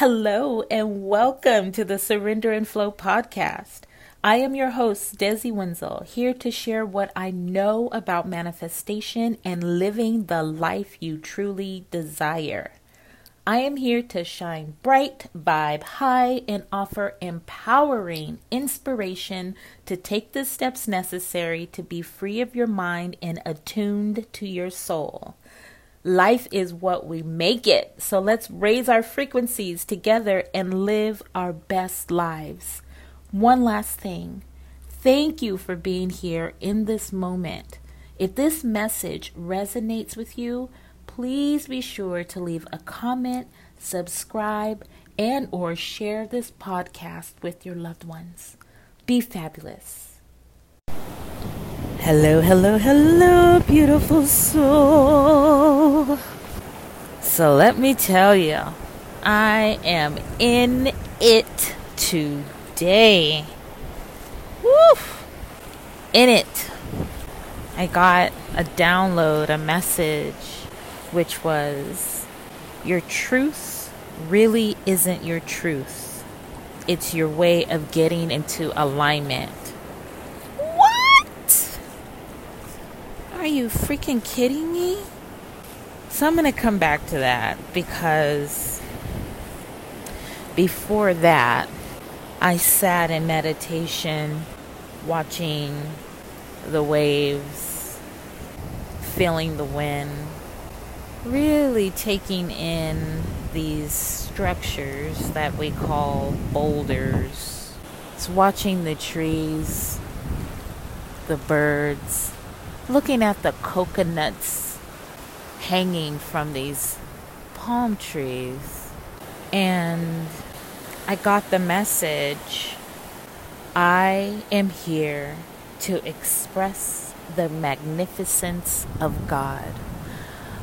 Hello, and welcome to the Surrender and Flow podcast. I am your host, Desi Wenzel, here to share what I know about manifestation and living the life you truly desire. I am here to shine bright, vibe high, and offer empowering inspiration to take the steps necessary to be free of your mind and attuned to your soul. Life is what we make it, so let's raise our frequencies together and live our best lives. One last thing thank you for being here in this moment. If this message resonates with you, please be sure to leave a comment, subscribe, and or share this podcast with your loved ones. Be fabulous. Hello, hello, hello, beautiful soul. So let me tell you, I am in it today. Woof! In it. I got a download, a message which was your truth really isn't your truth. It's your way of getting into alignment. What? Are you freaking kidding me? So I'm going to come back to that because before that, I sat in meditation watching the waves, feeling the wind really taking in these structures that we call boulders. It's watching the trees, the birds, looking at the coconuts hanging from these palm trees. And I got the message I am here to express the magnificence of God.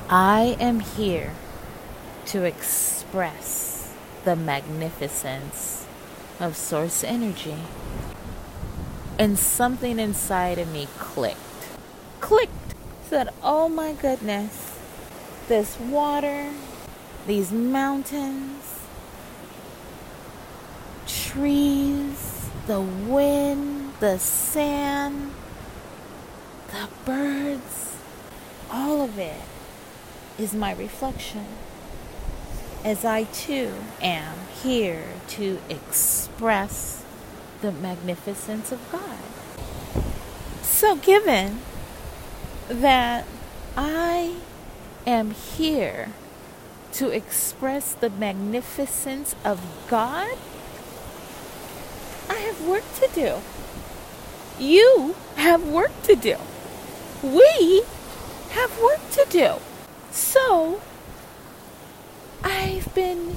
I am here to express the magnificence of source energy. And something inside of me clicked. Clicked. Said, oh my goodness, this water, these mountains, trees, the wind, the sand, the birds, all of it is my reflection, as I too am here to express the magnificence of God. So, given that I am here to express the magnificence of God, I have work to do. You have work to do. We have work to do. So, I've been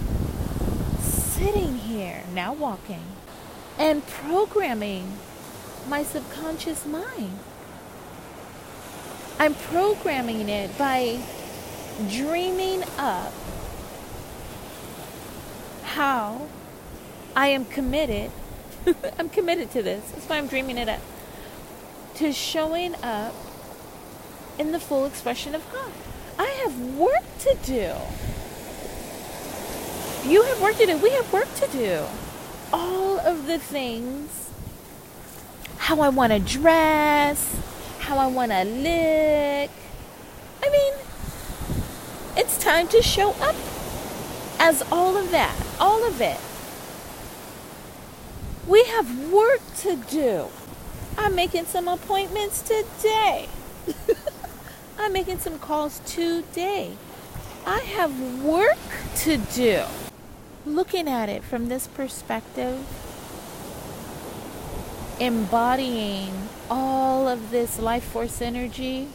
sitting here, now walking, and programming my subconscious mind. I'm programming it by dreaming up how I am committed. I'm committed to this. That's why I'm dreaming it up. To showing up in the full expression of God. I have work to do. You have work to do. We have work to do. All of the things how I want to dress, how I want to look. I mean, it's time to show up as all of that, all of it. We have work to do. I'm making some appointments today. I'm making some calls today. I have work to do. Looking at it from this perspective, embodying all of this life force energy,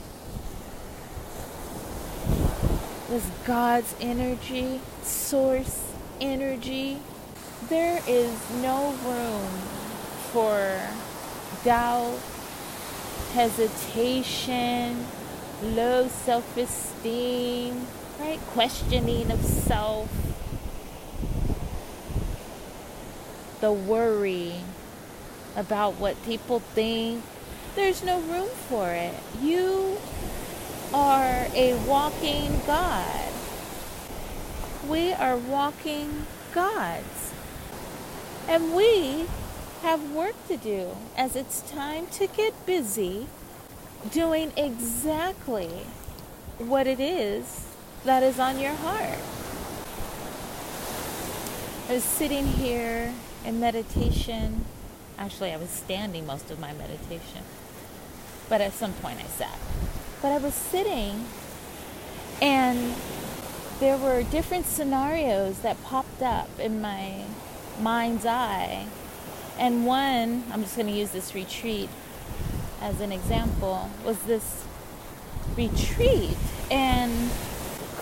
this God's energy, source energy, there is no room for doubt, hesitation, low self esteem, right? Questioning of self, the worry about what people think. There's no room for it. You are a walking God. We are walking God's. And we have work to do as it's time to get busy doing exactly what it is that is on your heart. I was sitting here in meditation. Actually, I was standing most of my meditation. But at some point I sat. But I was sitting and there were different scenarios that popped up in my mind's eye. And one, I'm just going to use this retreat as an example, was this retreat and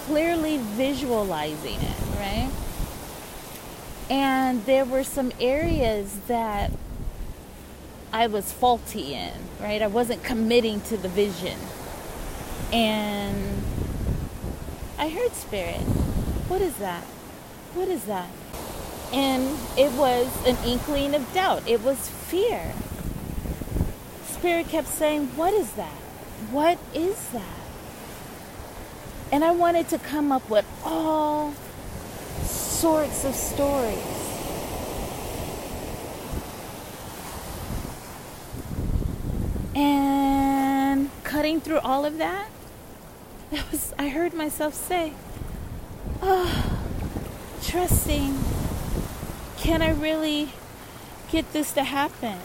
clearly visualizing it, right? And there were some areas that I was faulty in, right? I wasn't committing to the vision. And I heard spirit. What is that? What is that? And it was an inkling of doubt. It was fear. Spirit kept saying, What is that? What is that? And I wanted to come up with all sorts of stories. And cutting through all of that, that was I heard myself say, "Oh, trusting. Can I really get this to happen?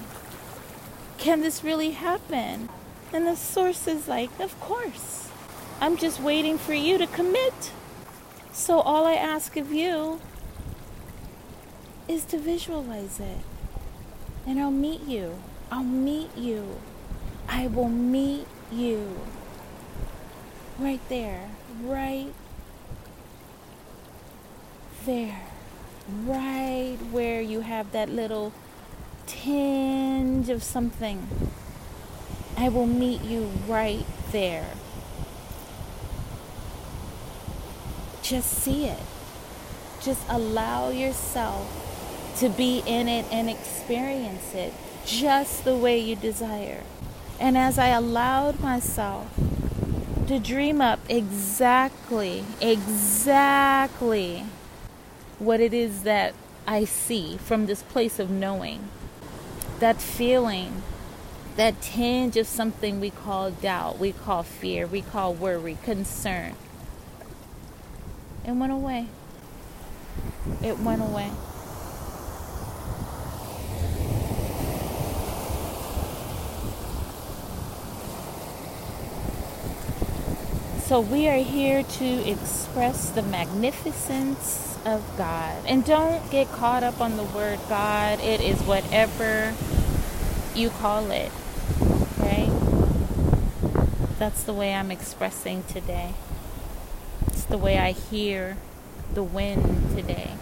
Can this really happen?" And the source is like, "Of course. I'm just waiting for you to commit." So all I ask of you is to visualize it. And I'll meet you. I'll meet you. I will meet you. Right there. Right there. Right where you have that little tinge of something. I will meet you right there. Just see it. Just allow yourself to be in it and experience it just the way you desire. And as I allowed myself to dream up exactly, exactly what it is that I see from this place of knowing, that feeling, that tinge of something we call doubt, we call fear, we call worry, concern it went away. It went away. So we are here to express the magnificence of God. And don't get caught up on the word God. It is whatever you call it. Okay? That's the way I'm expressing today It's the way I hear the wind today.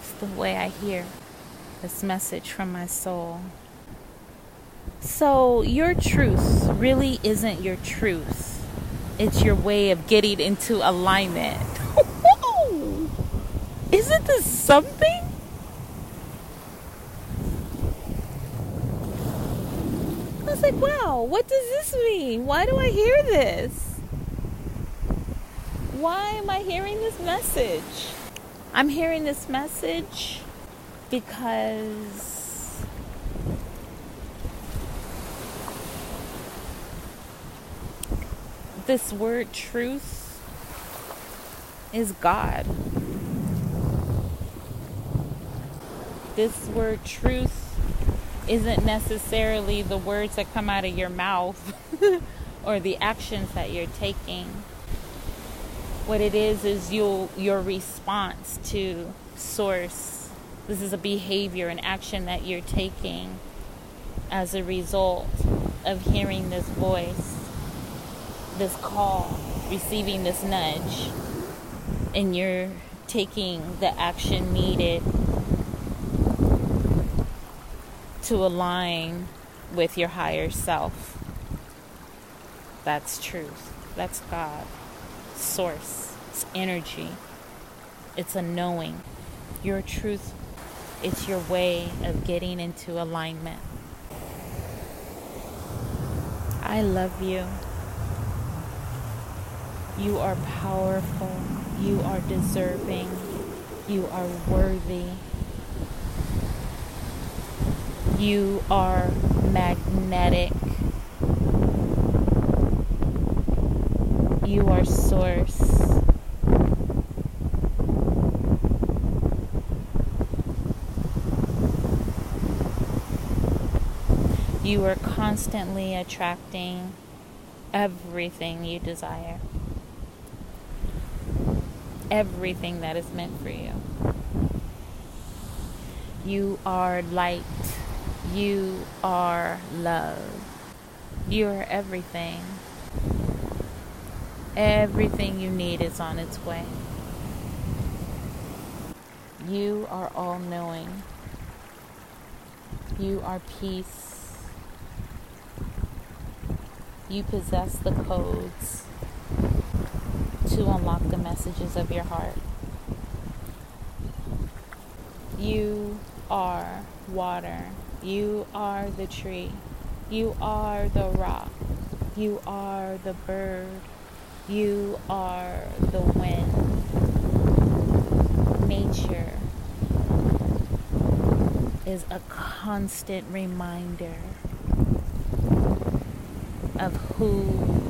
It's the way I hear this message from my soul. So, your truth really isn't your truth, it's your way of getting into alignment. Isn't this something? I was like, wow, what does this mean? Why do I hear this? why am I hearing this message? I'm hearing this message because this word truth is God. This word truth isn't necessarily the words that come out of your mouth or the actions that you're taking. What it is is you your response to source. This is a behavior an action that you're taking as a result of hearing this voice this call receiving this nudge and you're taking the action needed to align with your higher self that's truth that's god source, it's energy, it's a knowing. Your truth, it's your way of getting into alignment. I love you. You are powerful. You are deserving. You are worthy. You are magnetic. You are source. You are constantly attracting everything you desire, everything that is meant for you. You are light. You are love. You are everything. Everything you need is on its way. You are all knowing. You are peace. You possess the codes to unlock the messages of your heart. You are water. You are the tree. You are the rock. You are the bird. You are the wind. Nature is a constant reminder of who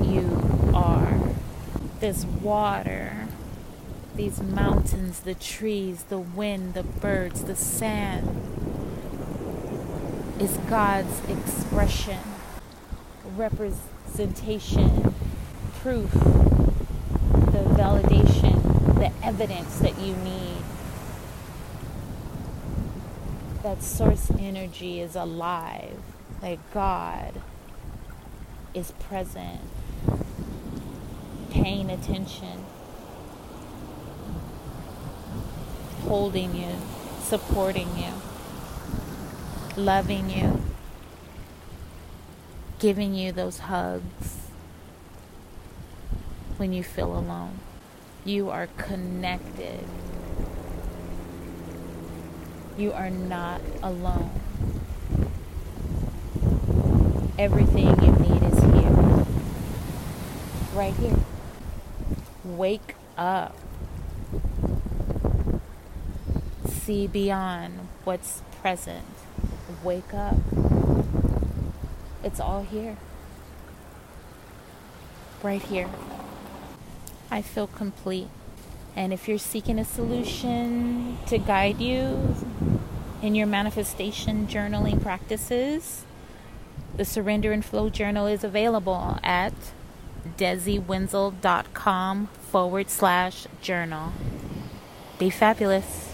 you. This water, these mountains, the trees, the wind, the birds, the sand is God's expression, representation, proof, the validation, the evidence that you need. That source energy is alive, that God is present, paying attention, holding you, supporting you, loving you, giving you those hugs when you feel alone. You are connected. You are not alone. Everything you need is here. Right here. Wake up. See beyond what's present. Wake up. It's all here. Right here. I feel complete. And if you're seeking a solution to guide you in your manifestation journaling practices, the Surrender and Flow Journal is available at desiwenzel.com forward slash journal. Be fabulous.